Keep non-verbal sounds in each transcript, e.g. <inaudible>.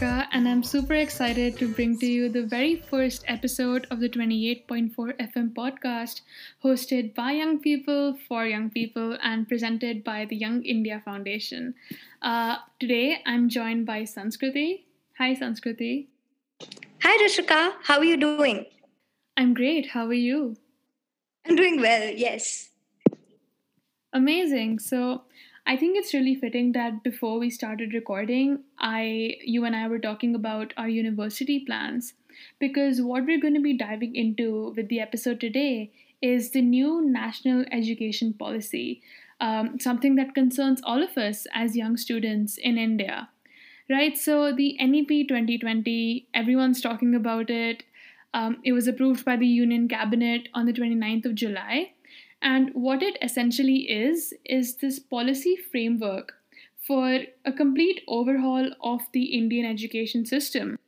And I'm super excited to bring to you the very first episode of the 28.4 FM podcast, hosted by young people for young people and presented by the Young India Foundation. Uh, today, I'm joined by Sanskriti. Hi, Sanskriti. Hi, Rishika. How are you doing? I'm great. How are you? I'm doing well, yes. Amazing. So, I think it's really fitting that before we started recording, I you and I were talking about our university plans because what we're going to be diving into with the episode today is the new national education policy, um, something that concerns all of us as young students in India. Right, so the NEP 2020, everyone's talking about it. Um, it was approved by the Union Cabinet on the 29th of July. And what it essentially is, is this policy framework for a complete overhaul of the Indian education system.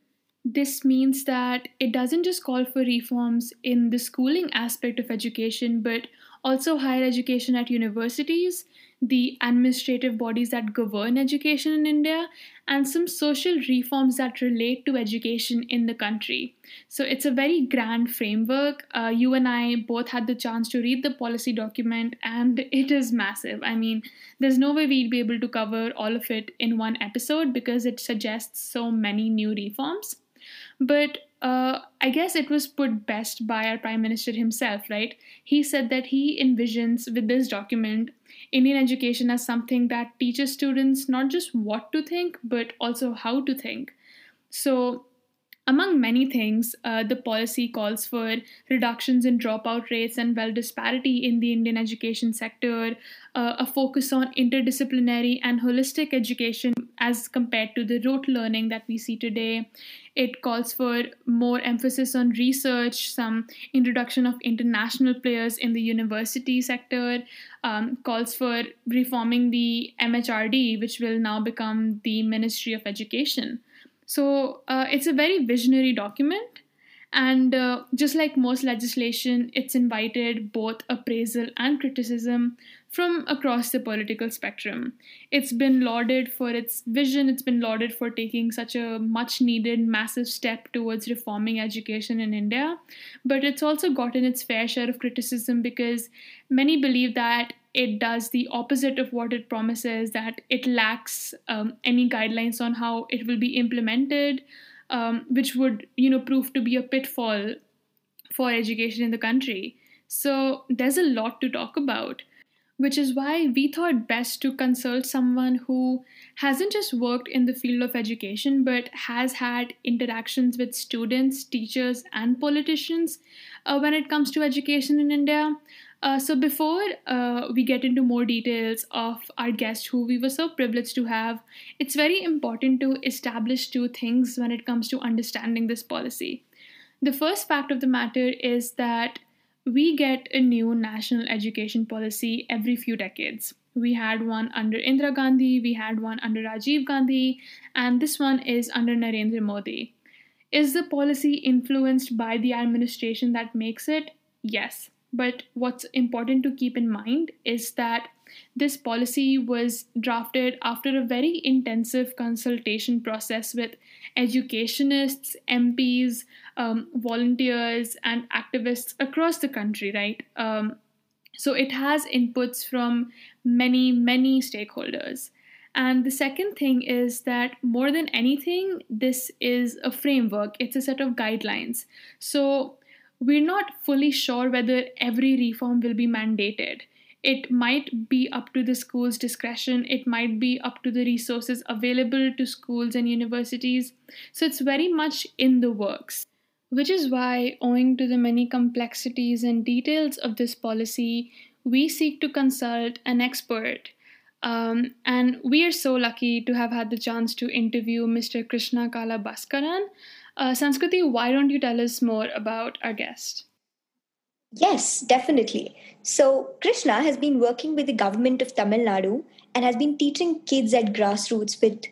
This means that it doesn't just call for reforms in the schooling aspect of education, but also higher education at universities, the administrative bodies that govern education in India, and some social reforms that relate to education in the country. So it's a very grand framework. Uh, you and I both had the chance to read the policy document, and it is massive. I mean, there's no way we'd be able to cover all of it in one episode because it suggests so many new reforms. But uh, I guess it was put best by our Prime Minister himself, right? He said that he envisions with this document Indian education as something that teaches students not just what to think, but also how to think. So, among many things, uh, the policy calls for reductions in dropout rates and wealth disparity in the Indian education sector, uh, a focus on interdisciplinary and holistic education as compared to the rote learning that we see today. It calls for more emphasis on research, some introduction of international players in the university sector, um, calls for reforming the MHRD, which will now become the Ministry of Education. So uh, it's a very visionary document. And uh, just like most legislation, it's invited both appraisal and criticism from across the political spectrum. It's been lauded for its vision, it's been lauded for taking such a much needed, massive step towards reforming education in India. But it's also gotten its fair share of criticism because many believe that it does the opposite of what it promises, that it lacks um, any guidelines on how it will be implemented, um, which would, you know, prove to be a pitfall for education in the country. So there's a lot to talk about, which is why we thought best to consult someone who hasn't just worked in the field of education but has had interactions with students, teachers, and politicians uh, when it comes to education in India. Uh, so, before uh, we get into more details of our guest, who we were so privileged to have, it's very important to establish two things when it comes to understanding this policy. The first fact of the matter is that we get a new national education policy every few decades. We had one under Indira Gandhi, we had one under Rajiv Gandhi, and this one is under Narendra Modi. Is the policy influenced by the administration that makes it? Yes. But what's important to keep in mind is that this policy was drafted after a very intensive consultation process with educationists, MPs, um, volunteers, and activists across the country, right? Um, so it has inputs from many, many stakeholders. And the second thing is that more than anything, this is a framework, it's a set of guidelines. So we're not fully sure whether every reform will be mandated. It might be up to the school's discretion, it might be up to the resources available to schools and universities. So it's very much in the works. Which is why, owing to the many complexities and details of this policy, we seek to consult an expert. Um, and we are so lucky to have had the chance to interview Mr. Krishna Kala Baskaran, uh, Sanskriti, why don't you tell us more about our guest? Yes, definitely. So, Krishna has been working with the government of Tamil Nadu and has been teaching kids at grassroots with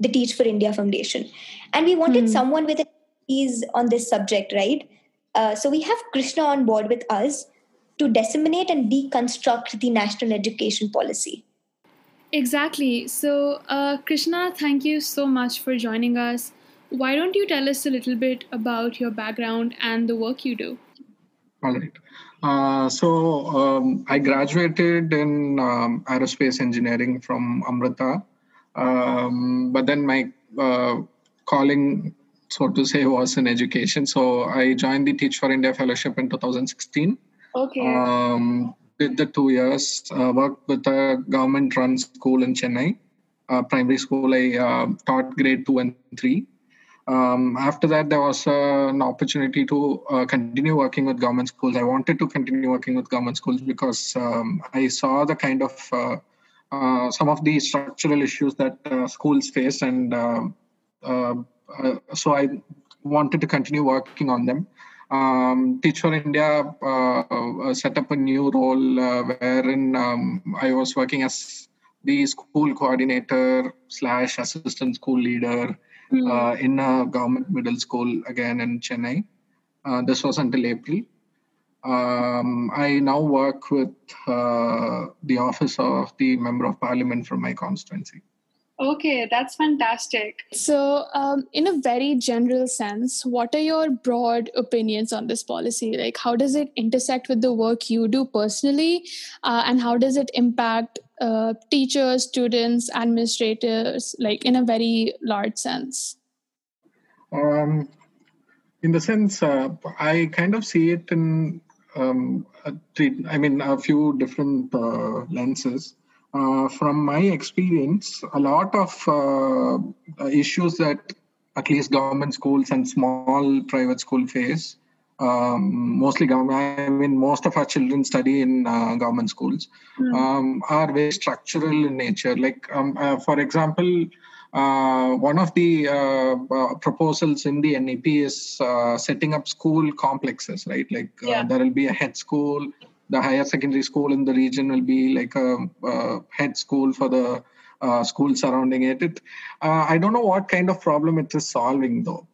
the Teach for India Foundation. And we wanted hmm. someone with expertise on this subject, right? Uh, so, we have Krishna on board with us to disseminate and deconstruct the national education policy. Exactly. So, uh, Krishna, thank you so much for joining us. Why don't you tell us a little bit about your background and the work you do? All right. Uh, so, um, I graduated in um, aerospace engineering from Amrita. Um, but then my uh, calling, so to say, was in education. So, I joined the Teach for India Fellowship in 2016. Okay. Um, did the two years, uh, worked with a government run school in Chennai. Uh, primary school, I uh, taught grade two and three. Um, after that, there was uh, an opportunity to uh, continue working with government schools. I wanted to continue working with government schools because um, I saw the kind of uh, uh some of the structural issues that uh, schools face, and uh, so I wanted to continue working on them. Um, Teach for India set up a new role wherein um, I was working as the school coordinator slash assistant school leader mm. uh, in a government middle school again in Chennai. Uh, this was until April. Um, I now work with uh, the office of the member of parliament from my constituency. Okay, that's fantastic. So, um, in a very general sense, what are your broad opinions on this policy? Like, how does it intersect with the work you do personally, uh, and how does it impact uh, teachers, students, administrators, like in a very large sense? Um, in the sense, uh, I kind of see it in, um, I mean, a few different uh, lenses. Uh, from my experience, a lot of uh, issues that at least government schools and small private school face, um, mostly government, I mean, most of our children study in uh, government schools, mm. um, are very structural in nature. Like, um, uh, for example, uh, one of the uh, proposals in the NEP is setting up school complexes, right? Like, yeah. there will be a head school, the higher secondary school in the region will be like a, a head school for the uh, school surrounding it. it uh, I don't know what kind of problem it is solving though,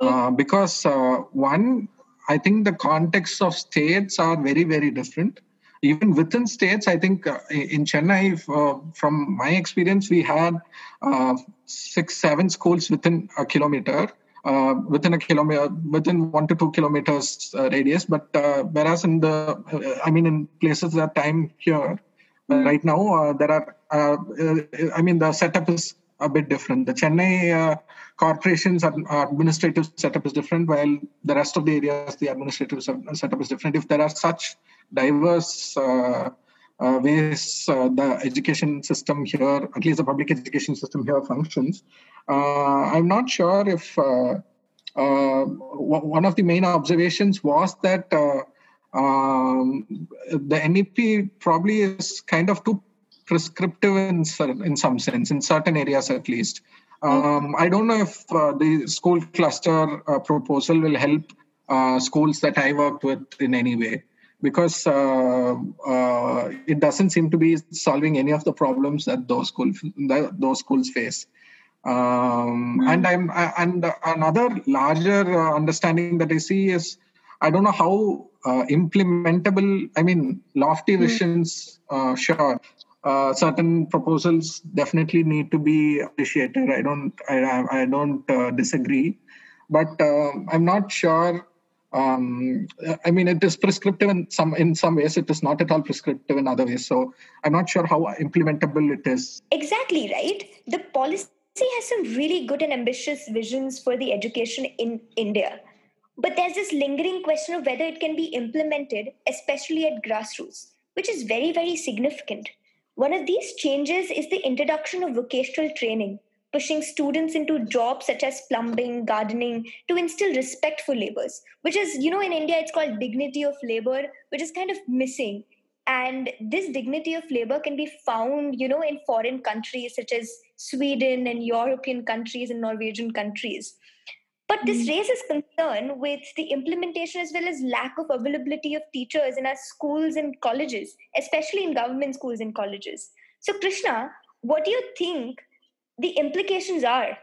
uh, because uh, one, I think the context of states are very very different. Even within states, I think uh, in Chennai, uh, from my experience, we had six, seven schools within a kilometer uh, within a kilometer, within one to two kilometers uh, radius. But uh, whereas in the, uh, I mean, in places that I'm here mm. right now, uh, there are, uh, I mean, the setup is a bit different. The Chennai corporation's administrative setup is different, while the rest of the areas, the administrative setup is different. If there are such diverse uh, ways uh, the education system here, at least the public education system here, functions. Uh, I'm not sure if uh, uh, one of the main observations was that uh, um, the NEP probably is kind of too prescriptive in, in some sense, in certain areas at least. Um, I don't know if the school cluster proposal will help schools that I worked with in any way because uh, uh, it doesn't seem to be solving any of the problems that those schools that those schools face. Um, mm. And I'm and another larger uh, understanding that I see is I don't know how uh, implementable. I mean, lofty mm. visions, uh, sure. Uh, certain proposals definitely need to be appreciated. I don't, I, I don't disagree, but I'm not sure um, I mean, it is prescriptive in some in some ways. It is not at all prescriptive in other ways. So I'm not sure how implementable it is. Exactly right. The policy has some really good and ambitious visions for the education in India, but there's this lingering question of whether it can be implemented, especially at grassroots, which is very very significant. One of these changes is the introduction of vocational training pushing students into jobs such as plumbing, gardening to instill respect for labors, which is, you know, in India it's called dignity of labor, which is kind of missing. And this dignity of labor can be found, you know, in foreign countries such as Sweden and European countries and Norwegian countries. But this hmm. raises concern with the implementation as well as lack of availability of teachers in our schools and colleges, especially in government schools and colleges. So, Krishna, what do you think the implications are?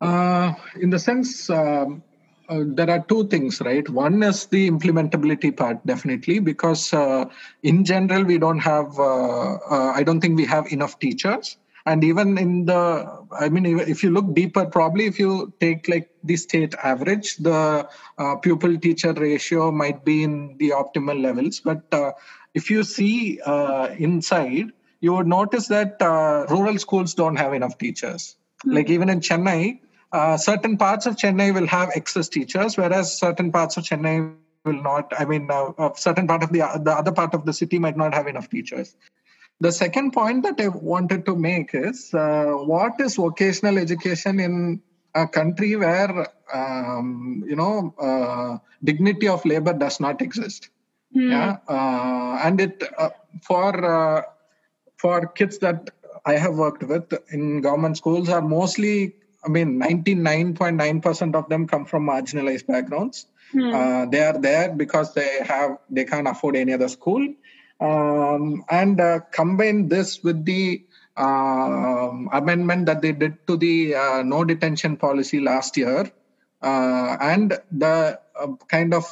Uh, in the sense, um, uh, there are two things, right? One is the implementability part, definitely, because uh, in general, we don't have, uh, uh, I don't think we have enough teachers. And even in the, I mean, if you look deeper, probably if you take like the state average, the uh, pupil teacher ratio might be in the optimal levels. But if you see inside, you would notice that rural schools don't have enough teachers. Mm-hmm. Like even in Chennai, uh, certain parts of Chennai will have excess teachers, whereas certain parts of Chennai will not. I mean, uh, a certain part of the the other part of the city might not have enough teachers. The second point that I wanted to make is uh, what is vocational education in a country where um, you know uh, dignity of labor does not exist. Hmm. Yeah, uh, and it uh, for for kids that I have worked with in government schools are mostly I mean, 99.9% of them come from marginalized backgrounds. Hmm. Uh, they are there because they have they can't afford any other school. Um, and uh, combine this with the uh, amendment that they did to the uh, no detention policy last year, uh, and the uh, kind of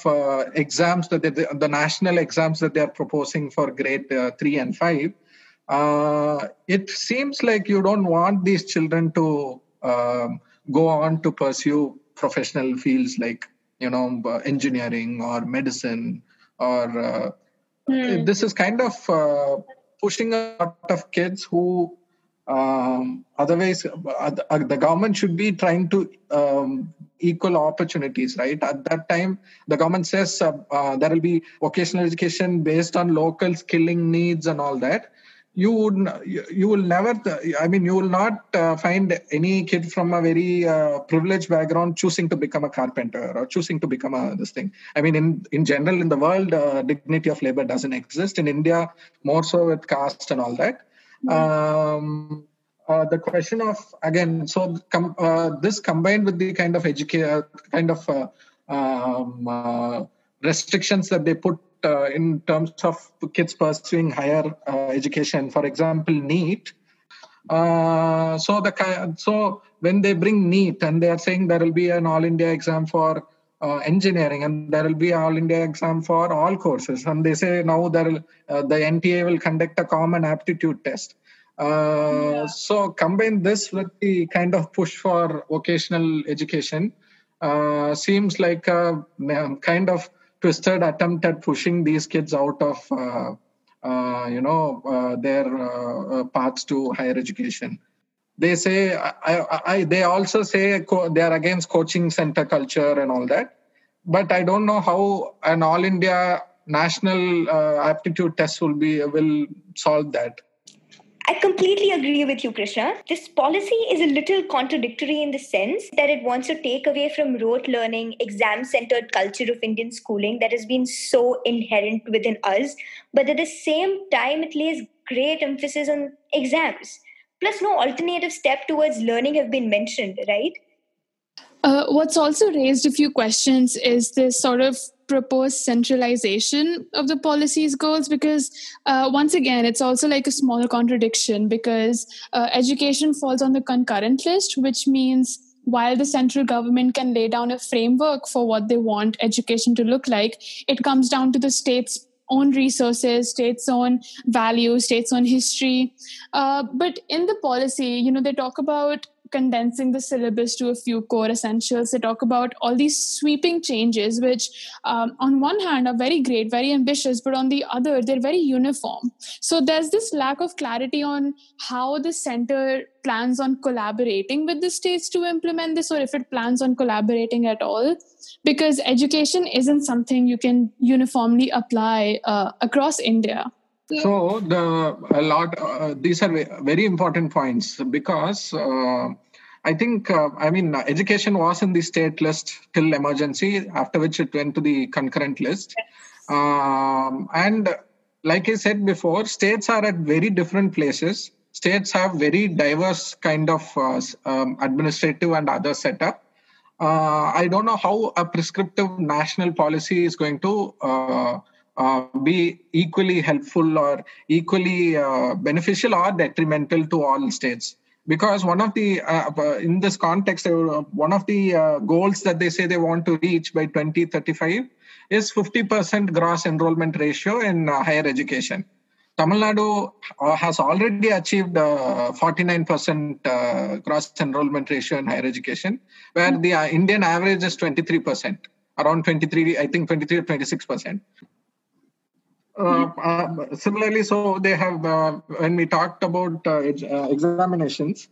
exams that they, the national exams that they are proposing for grade three and five. It seems like you don't want these children to um, go on to pursue professional fields like you know engineering or medicine or uh, mm. this is kind of uh, pushing a lot of kids who um, otherwise uh, uh, the government should be trying to um, equal opportunities right at that time the government says uh, uh, there will be vocational education based on local skilling needs and all that you would you will never i mean you will not uh, find any kid from a very uh, privileged background choosing to become a carpenter or choosing to become a this thing. I mean in in general in the world uh, dignity of labor doesn't exist. In india more so with caste and all that. Mm-hmm. um, uh, the question of again so com- uh, this combined with the kind of educate kind of uh, um, restrictions that they put uh, in terms of kids pursuing higher uh, education. For example, NEET. Uh, so the so when they bring NEET and they are saying there will be an all India exam for uh, engineering and there will be all India exam for all courses, and they say now there will, uh, the NTA will conduct a common aptitude test. Uh, yeah. So combine this with the kind of push for vocational education seems like a kind of twisted attempt at pushing these kids out of uh, uh, you know uh, their paths to higher education. They say I, I, they also say they are against coaching center culture and all that. But i don't know how an all india national uh, aptitude test will be will solve that I completely agree with you, Krishna. This policy is a little contradictory in the sense that it wants to take away from rote learning, exam centered culture of Indian schooling that has been so inherent within us, but at the same time, it lays great emphasis on exams. Plus, no alternative step towards learning have been mentioned, right? Uh, what's also raised a few questions is this sort of proposed centralization of the policy's goals because uh, once again it's also like a small contradiction because uh, education falls on the concurrent list which means while the central government can lay down a framework for what they want education to look like it comes down to the state's own resources state's own values state's own history. Uh, but in the policy you know they talk about condensing the syllabus to a few core essentials. They talk about all these sweeping changes, which um, on one hand are very great, very ambitious, but on the other, they're very uniform. So there's this lack of clarity on how the center plans on collaborating with the states to implement this, or if it plans on collaborating at all. Because education isn't something you can uniformly apply uh, across India. So the a lot uh, these are very important points because uh, I think uh, I mean education was in the state list till emergency, after which it went to the concurrent list. Um, and like I said before, states are at very different places. States have very diverse kind of uh, um, administrative and other setup. Uh, I don't know how a prescriptive national policy is going to uh, be equally helpful or equally uh, beneficial or detrimental to all states. because one of the uh, uh in this context uh, one of the uh, goals that they say they want to reach by 2035 is 50% gross enrollment ratio in higher education. Tamil nadu uh, has already achieved 49% gross enrollment ratio in higher education where the indian average is 23% around 23 i think 23 or 26% uh, uh, similarly, so they have uh, when we talked about uh, examinations,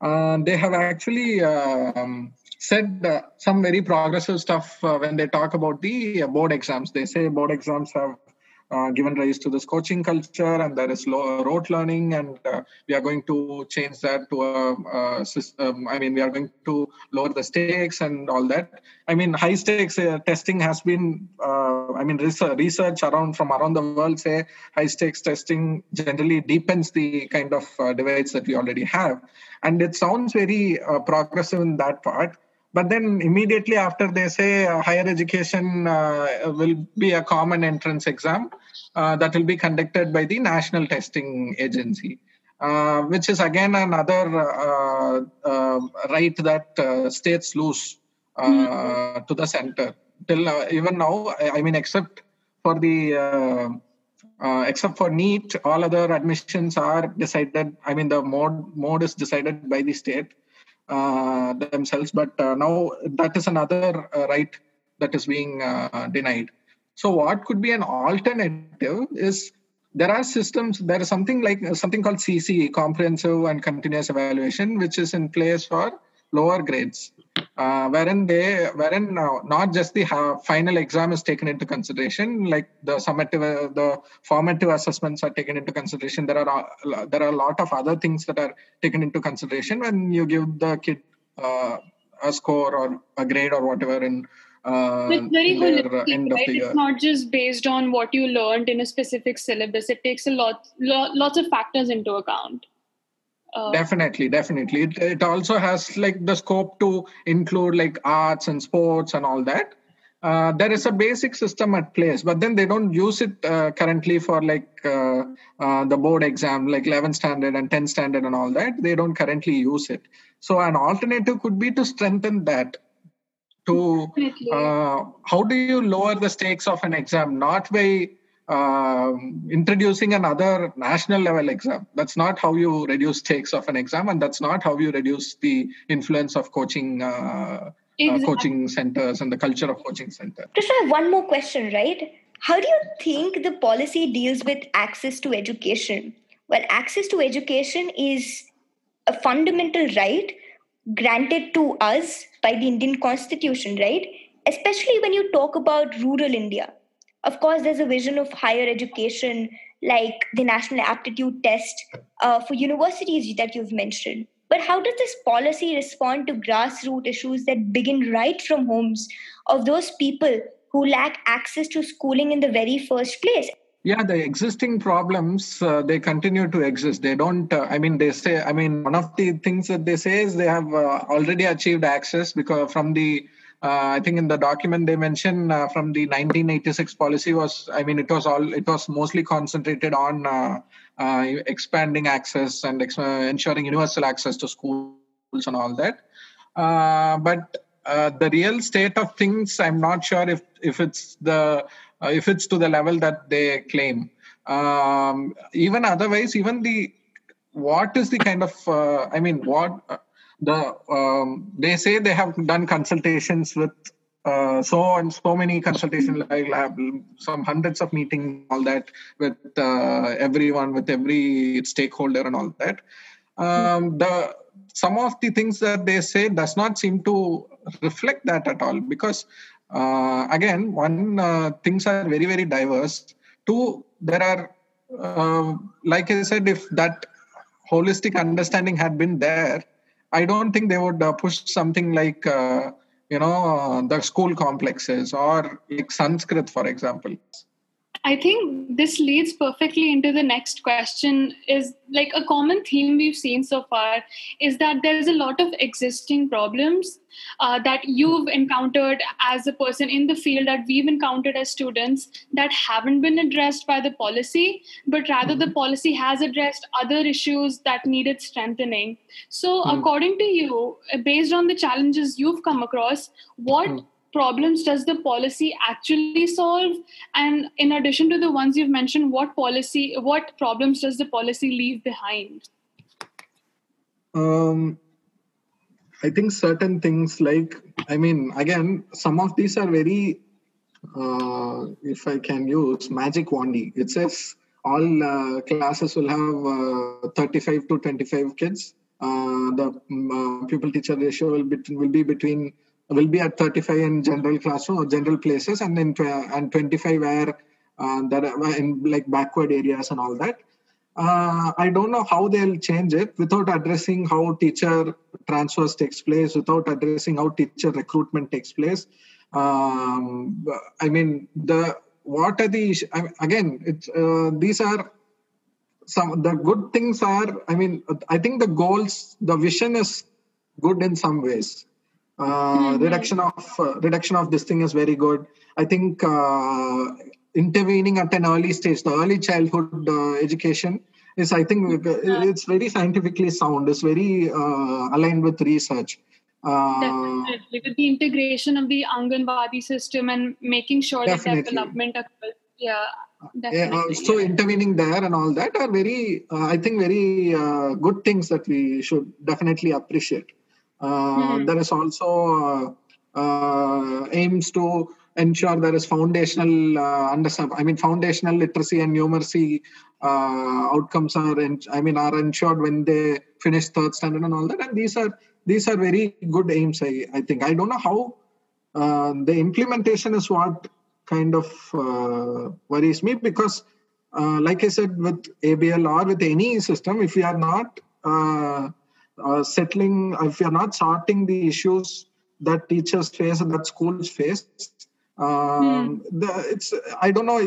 they have actually um, said some very progressive stuff when they talk about the board exams. They say board exams have uh, given rise to this coaching culture and there is rote learning and uh, we are going to change that to a, a system i mean we are going to lower the stakes and all that. I mean high stakes uh, testing has been uh, i mean research, research around from around the world say high stakes testing generally deepens the kind of uh, divides that we already have. And it sounds very progressive in that part but then immediately after they say uh, higher education uh, will be a common entrance exam uh, that will be conducted by the national testing agency uh, which is again another uh, uh, right that states lose mm-hmm. to the center till even now I, I, mean except for the except for NEET, all other admissions are decided. I mean, the mode mode is decided by the state, uh, themselves. But uh, now that is another uh, right that is being denied. So, what could be an alternative is there are systems there is something like something called cce comprehensive and continuous evaluation which is in place for lower grades uh, wherein they wherein uh, not just the uh, final exam is taken into consideration like the summative uh, the formative assessments are taken into consideration there are uh, there are a lot of other things that are taken into consideration when you give the kid uh, a score or a grade or whatever in uh, it's very holistic, right? It's not just based on what you learned in a specific syllabus. It takes a lot, lo- lots of factors into account. Uh, definitely definitely. It, it also has like the scope to include like arts and sports and all that. Uh, there is a basic system at place but then they don't use it uh, currently for like uh, uh, the board exam like 11 standard and 10 standard and all that. They don't currently use it. So an alternative could be to strengthen that to uh, how do you lower the stakes of an exam? Not by um, introducing another national level exam. That's not how you reduce stakes of an exam, and that's not how you reduce the influence of coaching. Uh, uh exactly. uh, coaching centers and the culture of coaching centers. Just have one more question, right? How do you think the policy deals with access to education? Well, access to education is a fundamental right granted to us by the Indian Constitution, right? Especially when you talk about rural India of course, there's a vision of higher education, like the National Aptitude Test uh, for universities that you've mentioned. But how does this policy respond to grassroots issues that begin right from homes of those people who lack access to schooling in the very first place? Yeah, the existing problems uh, they continue to exist. They don't. Uh, I mean, they say. I mean, one of the things that they say is they have uh, already achieved access because from the I think in the document they mention uh, from the 1986 policy was, I mean, it was all, it was mostly concentrated on uh, uh expanding access and ex- uh, ensuring universal access to schools and all that. Uh, but the real state of things, I'm not sure if if it's the if it's to the level that they claim. Um, even otherwise, even the what is the kind of I mean, what the um, they say they have done consultations with uh, so and so many consultation like have some hundreds of meetings all that with uh, everyone with every stakeholder and all that. Um, the some of the things that they say does not seem to reflect that at all because uh, again one uh, things are very very diverse. Two there are uh, like i said if that holistic understanding had been there I don't think they would uh, push something like uh, you know uh, the school complexes or like Sanskrit, for example. I think this leads perfectly into the next question is like a common theme we've seen so far is that there's a lot of existing problems uh, that you've encountered as a person in the field that we've encountered as students that haven't been addressed by the policy, but rather the mm-hmm. policy has addressed other issues that needed strengthening. So, mm. according to you, based on the challenges you've come across, what mm problems does the policy actually solve? And in addition to the ones you've mentioned what policy what problems does the policy leave behind? Um, i think certain things like i mean again some of these are very uh, if i can use magic wandy. It says all uh, classes will have uh, 35 to 25 kids. Uh, the um, uh, pupil teacher ratio will be, will be between will be at 35 in general classroom or general places and then and 25 where uh, that are in like backward areas and all that. Uh, i don't know how they'll change it without addressing how teacher transfers takes place without addressing how teacher recruitment takes place. Um, i mean the what are the I mean, again it's uh, these are some the good things are i mean i think the goals the vision is good in some ways mm-hmm. reduction of uh, reduction of this thing is very good i think uh, intervening at an early stage the early childhood uh, education is i think it's very scientifically sound it's very aligned with research Definitely, with the integration of the Anganwadi system and making sure definitely. that development occurs. Yeah, definitely. Yeah, so intervening there and all that are very, uh, I think, very uh, good things that we should definitely appreciate. Mm-hmm. There is also uh, uh, aims to ensure there is foundational uh, understand i mean foundational literacy and numeracy uh, outcomes are i mean are ensured when they finish third standard and all that and these are these are very good aims i, I think i don't know how uh, the implementation is what kind of uh, worries me because like i said with abl or with any system if we are not uh, settling, if we are not sorting the issues that teachers face and that schools face, um, hmm. the, it's I don't know.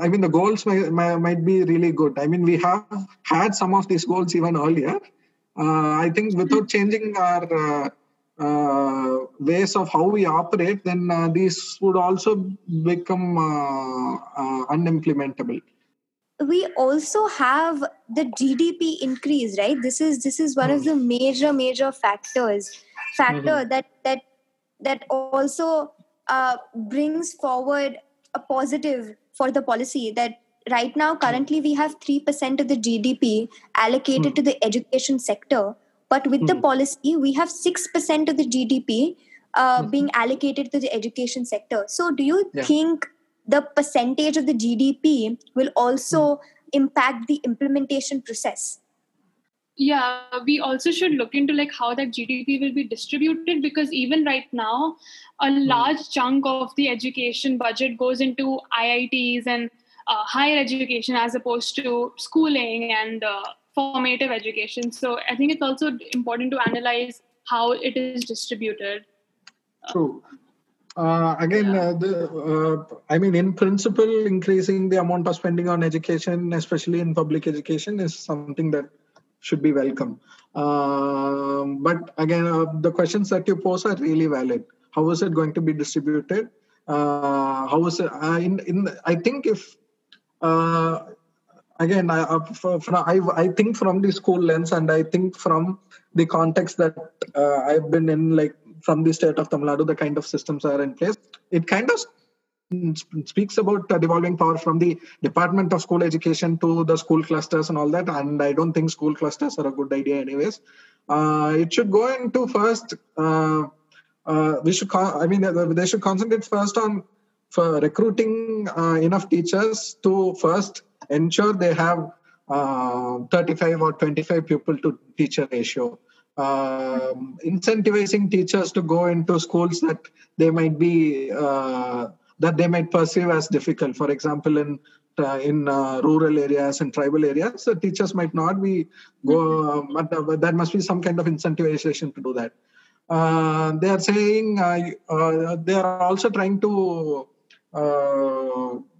I mean, the goals might, might be really good. I mean, we have had some of these goals even earlier. Uh, I think without changing our uh, uh, ways of how we operate, then uh, these would also become uh, uh, unimplementable we also have the gdp increase right this is this is one of the major major factors factor mm-hmm. that that that also uh, brings forward a positive for the policy that right now currently we have 3% of the gdp allocated mm. to the education sector but with mm. the policy we have 6% of the gdp uh, mm. being allocated to the education sector so do you yeah. think the percentage of the GDP will also hmm. impact the implementation process. Yeah, we also should look into like how that GDP will be distributed because even right now, a hmm. large chunk of the education budget goes into IITs and uh, higher education as opposed to schooling and uh, formative education. So I think it's also important to analyze how it is distributed. True. Uh, again, uh, the, uh, I mean, in principle, increasing the amount of spending on education, especially in public education, is something that should be welcome. Um, but again, uh, the questions that you pose are really valid. How is it going to be distributed? Uh, how is it? Uh, in, in, I think if again, I, I, I think from the school lens, and I think from the context that I've been in, like from the state of Tamil Nadu, the kind of systems are in place. It kind of speaks about uh, devolving power from the Department of School Education to the school clusters and all that. And I don't think school clusters are a good idea, anyways. Uh, it should go into first. Uh, uh we should. Con- I mean, they should concentrate first on for recruiting uh, enough teachers to first ensure they have uh, 35 or 25 pupil to teacher ratio um, incentivizing teachers to go into schools that they might be uh, that they might perceive as difficult. For example, in uh, in uh, rural areas and tribal areas, the teachers might not be go. but, uh, there must be some kind of incentivization to do that. Uh, they are saying uh, they are also trying to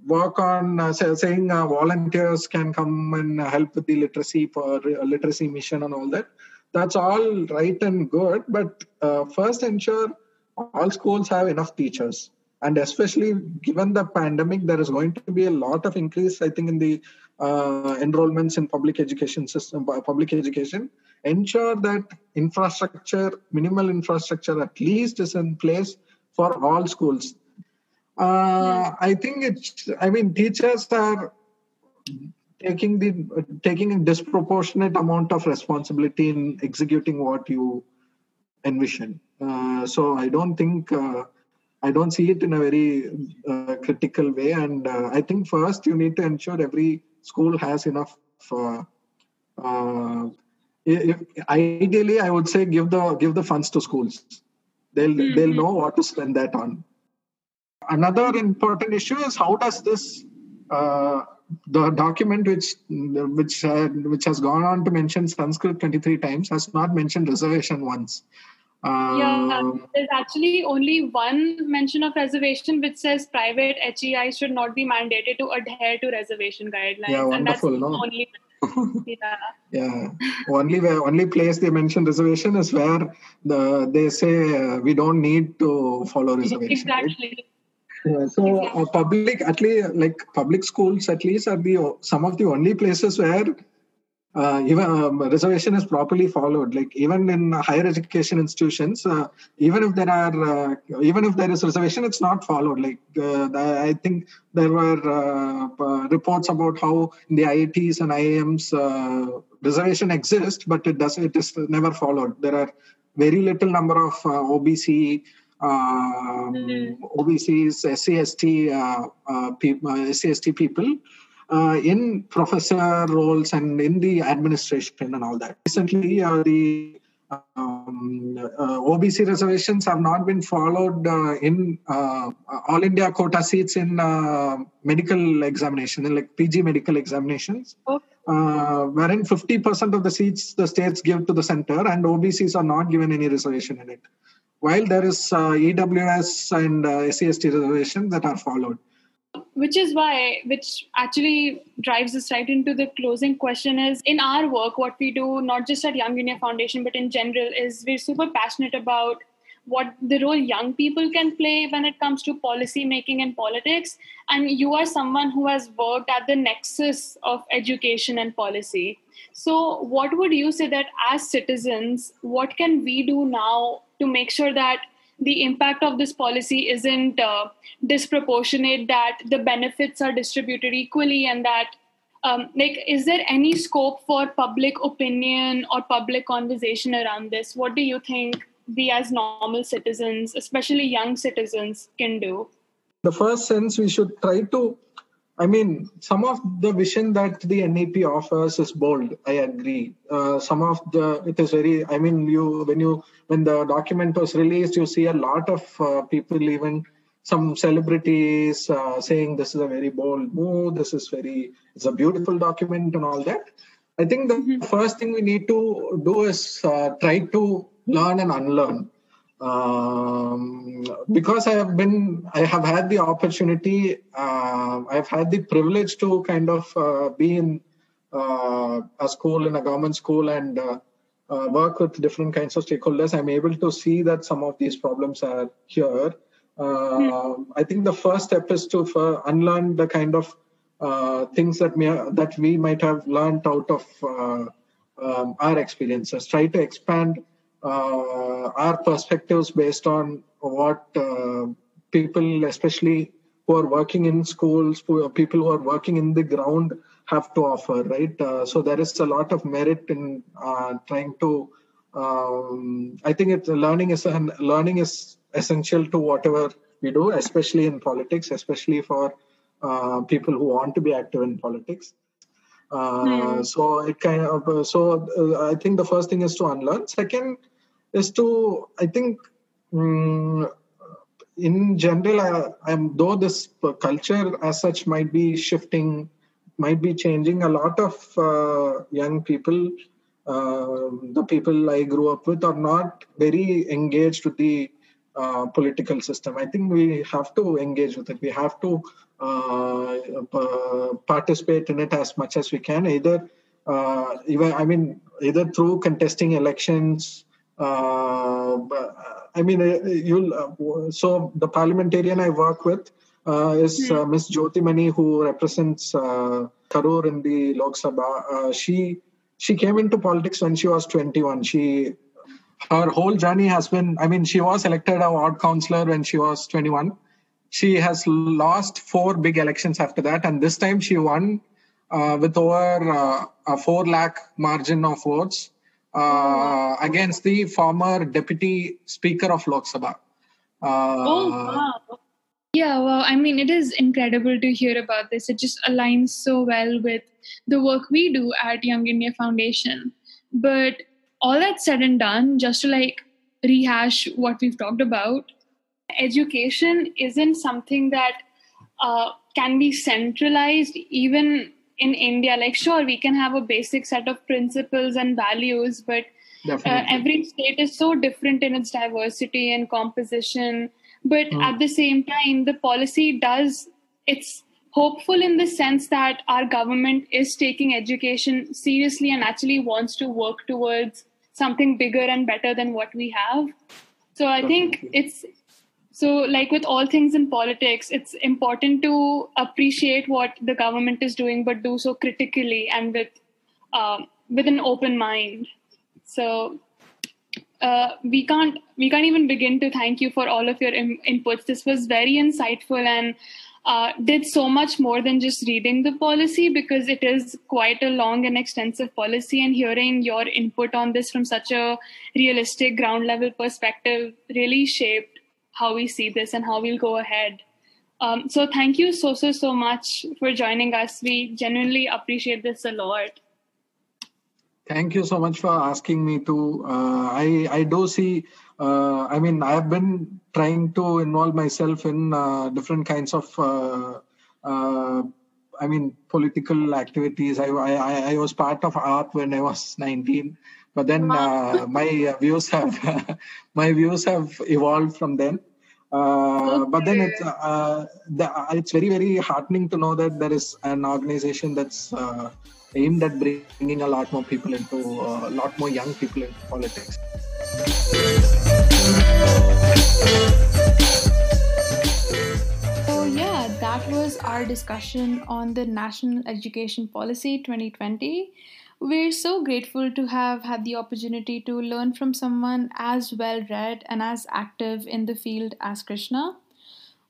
work on uh, say, saying uh, volunteers can come and help with the literacy for uh, literacy mission and all that. That's all right and good, but uh, first ensure all schools have enough teachers. And especially given the pandemic there is going to be a lot of increase i think in the uh, enrollments in public education system public education. Ensure that infrastructure minimal infrastructure at least is in place for all schools. Uh, i think it's i mean teachers are taking the taking a disproportionate amount of responsibility in executing what you envision uh, so i don't think uh, I don't see it in a very uh, critical way. And uh, I think first you need to ensure every school has enough. Uh, uh if, ideally, I would say give the give the funds to schools. They'll mm-hmm. they'll know what to spend that on. Another important issue is how does this uh, the document which which which has gone on to mention Sanskrit 23 times has not mentioned reservation once yeah, um, there's actually only one mention of reservation which says private HEI should not be mandated to adhere to reservation guidelines. Yeah, wonderful. no? Only, <laughs> yeah. yeah. Only where only place they mention reservation is where the they say uh, we don't need to follow reservation. Exactly. Right? Yeah, so uh, public at least like public schools at least are the some of the only places where uh, even um, reservation is properly followed. Like even in higher education institutions uh, even if there are uh, even if there is reservation it's not followed. Like uh, i think there were uh, reports about how the iits and iims uh, reservation exists but it does it is never followed. There are very little number of obc um, mm-hmm. OBCs, SCST, uh, uh, people, SCST people uh, in professor roles and in the administration and all that. Recently, uh, the um, uh, OBC reservations have not been followed uh, in uh, all India quota seats in uh, medical examination, in like PG medical examinations, okay. wherein 50% of the seats the states give to the center and OBCs are not given any reservation in it. While there is EWS and uh, SCST reservations that are followed. Which is why which actually drives us right into the closing question is in our work what we do not just at young india foundation but in general is we're super passionate about what the role young people can play when it comes to policy making and politics. And you are someone who has worked at the nexus of education and policy. So what would you say that as citizens what can we do now to make sure that the impact of this policy isn't uh, disproportionate, that the benefits are distributed equally, and that um, like is there any scope for public opinion or public conversation around this? What do you think we as normal citizens, especially young citizens, can do? The first sense we should try to I mean, some of the vision that the NEP offers is bold. I agree. Uh, some of the it is very. I mean, you when you when the document was released, you see a lot of uh, people, even some celebrities, uh, saying this is a very bold move. This is very. It's a beautiful document and all that. I think the mm-hmm. first thing we need to do is uh, try to learn and unlearn um, because I have been, I have had the opportunity, uh, I've had the privilege to kind of uh, be in uh, a school, in a government school, and uh, uh, work with different kinds of stakeholders. I'm able to see that some of these problems are here. Mm. I think the first step is to unlearn the kind of things that may, that we might have learned out of um, our experiences. Try to expand uh, our perspectives based on what uh, people, especially who are working in schools, people who are working in the ground, have to offer, right? Uh, so there is a lot of merit in trying to. Um, I think it's learning is learning is essential to whatever we do, especially in politics, especially for uh, people who want to be active in politics. Uh, mm. So it kind of uh, so I think the first thing is to unlearn. Second is to I think um, in general, I, am though this culture as such might be shifting, might be changing. A lot of uh, young people, uh, the people I grew up with, are not very engaged with the uh, political system. I think we have to engage with it. We have to uh, participate in it as much as we can. Either uh, even I mean either through contesting elections. Uh, I mean, uh, you'll. Uh, so the parliamentarian I work with is mm. Miss Jothimani, who represents uh, Karur in the Lok Sabha. she she came into politics when she was 21. She her whole journey has been. I mean, she was elected a ward councillor when she was 21. She has lost four big elections after that, and this time she won uh, with over uh, a 4 lakh margin of votes uh, against the former deputy speaker of Lok Sabha. oh, wow. Yeah, well, I mean, it is incredible to hear about this. It just aligns so well with the work we do at Young India Foundation. But all that said and done, just to like rehash what we've talked about, education isn't something that uh, can be centralized even in India, like sure, we can have a basic set of principles and values, but uh, every state is so different in its diversity and composition. But mm. at the same time, the policy does it's hopeful in the sense that our government is taking education seriously and actually wants to work towards something bigger and better than what we have. So I think it's so like with all things in politics it's important to appreciate what the government is doing but do so critically and with um, with an open mind. So uh, we can't we can't even begin to thank you for all of your Im- inputs. This was very insightful and uh, did so much more than just reading the policy because it is quite a long and extensive policy and hearing your input on this from such a realistic ground level perspective really shaped how we see this and how we'll go ahead. Um, so thank you so so so much for joining us. We genuinely appreciate this a lot. Thank you so much for asking me to. Uh, I I do see. Uh, I mean, I have been trying to involve myself in uh, different kinds of. Uh, uh, I mean, political activities. I, I I was part of AAP when I was <laughs> 19 but then uh, my views have <laughs> my views have evolved from then. Uh, okay. but then it's uh, the, it's very very heartening to know that there is an organization that's uh, aimed at bringing a lot more people into uh, a lot more young people into politics. So yeah that was our discussion on the national education policy 2020 we're so grateful to have had the opportunity to learn from someone as well read and as active in the field as Krishna.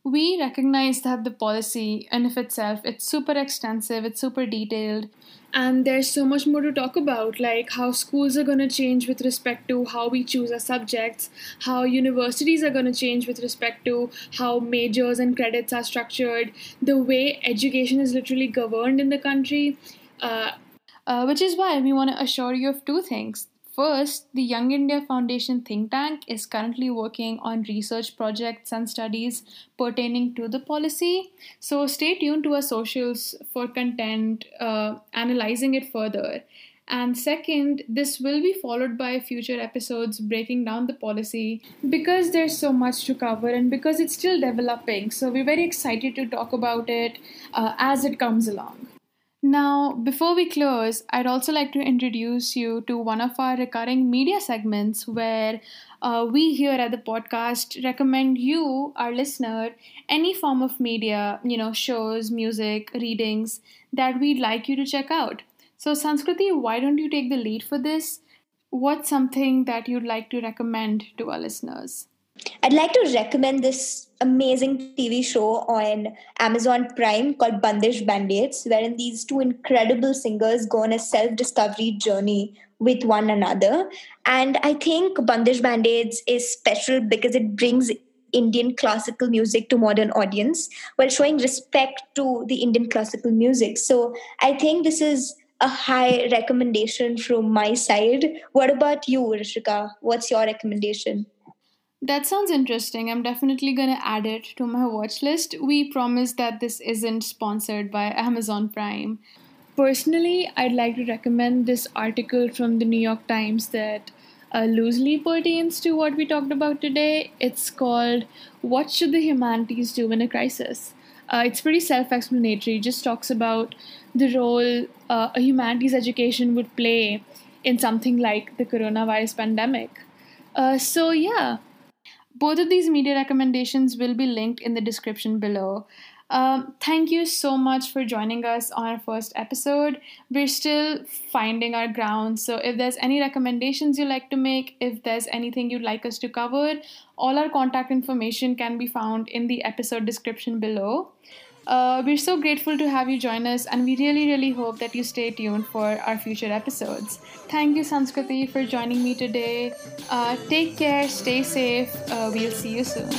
We recognize that the policy in of itself it's super extensive, it's super detailed, and there's so much more to talk about like how schools are going to change with respect to how we choose our subjects how universities are going to change with respect to how majors and credits are structured the way education is literally governed in the country uh, uh, which is why we want to assure you of two things. First, the Young India Foundation think tank is currently working on research projects and studies pertaining to the policy. So stay tuned to our socials for content uh, analyzing it further. And second, this will be followed by future episodes breaking down the policy because there's so much to cover and because it's still developing. So we're very excited to talk about it uh, as it comes along. Now, before we close, I'd also like to introduce you to one of our recurring media segments where uh, we here at the podcast recommend you, our listener, any form of media, you know, shows, music, readings that we'd like you to check out. So, Sanskriti, why don't you take the lead for this? What's something that you'd like to recommend to our listeners? I'd like to recommend this amazing TV show on Amazon Prime called Bandish Bandits, wherein these two incredible singers go on a self discovery journey with one another. And I think Bandish Bandits is special because it brings Indian classical music to modern audience while showing respect to the Indian classical music. So I think this is a high recommendation from my side. What about you, Rishika? What's your recommendation? That sounds interesting. I'm definitely going to add it to my watch list. We promise that this isn't sponsored by Amazon Prime. Personally, I'd like to recommend this article from the New York Times that uh, loosely pertains to what we talked about today. It's called What Should the Humanities Do in a Crisis? Uh, it's pretty self explanatory, just talks about the role uh, a humanities education would play in something like the coronavirus pandemic. Uh, so, yeah, both of these media recommendations will be linked in the description below. Um, thank you so much for joining us on our first episode. We're still finding our ground, so if there's any recommendations you'd like to make, if there's anything you'd like us to cover, all our contact information can be found in the episode description below. Uh, we're so grateful to have you join us, and we really, really hope that you stay tuned for our future episodes. Thank you, Sanskriti, for joining me today. Uh, take care, stay safe. Uh, we'll see you soon.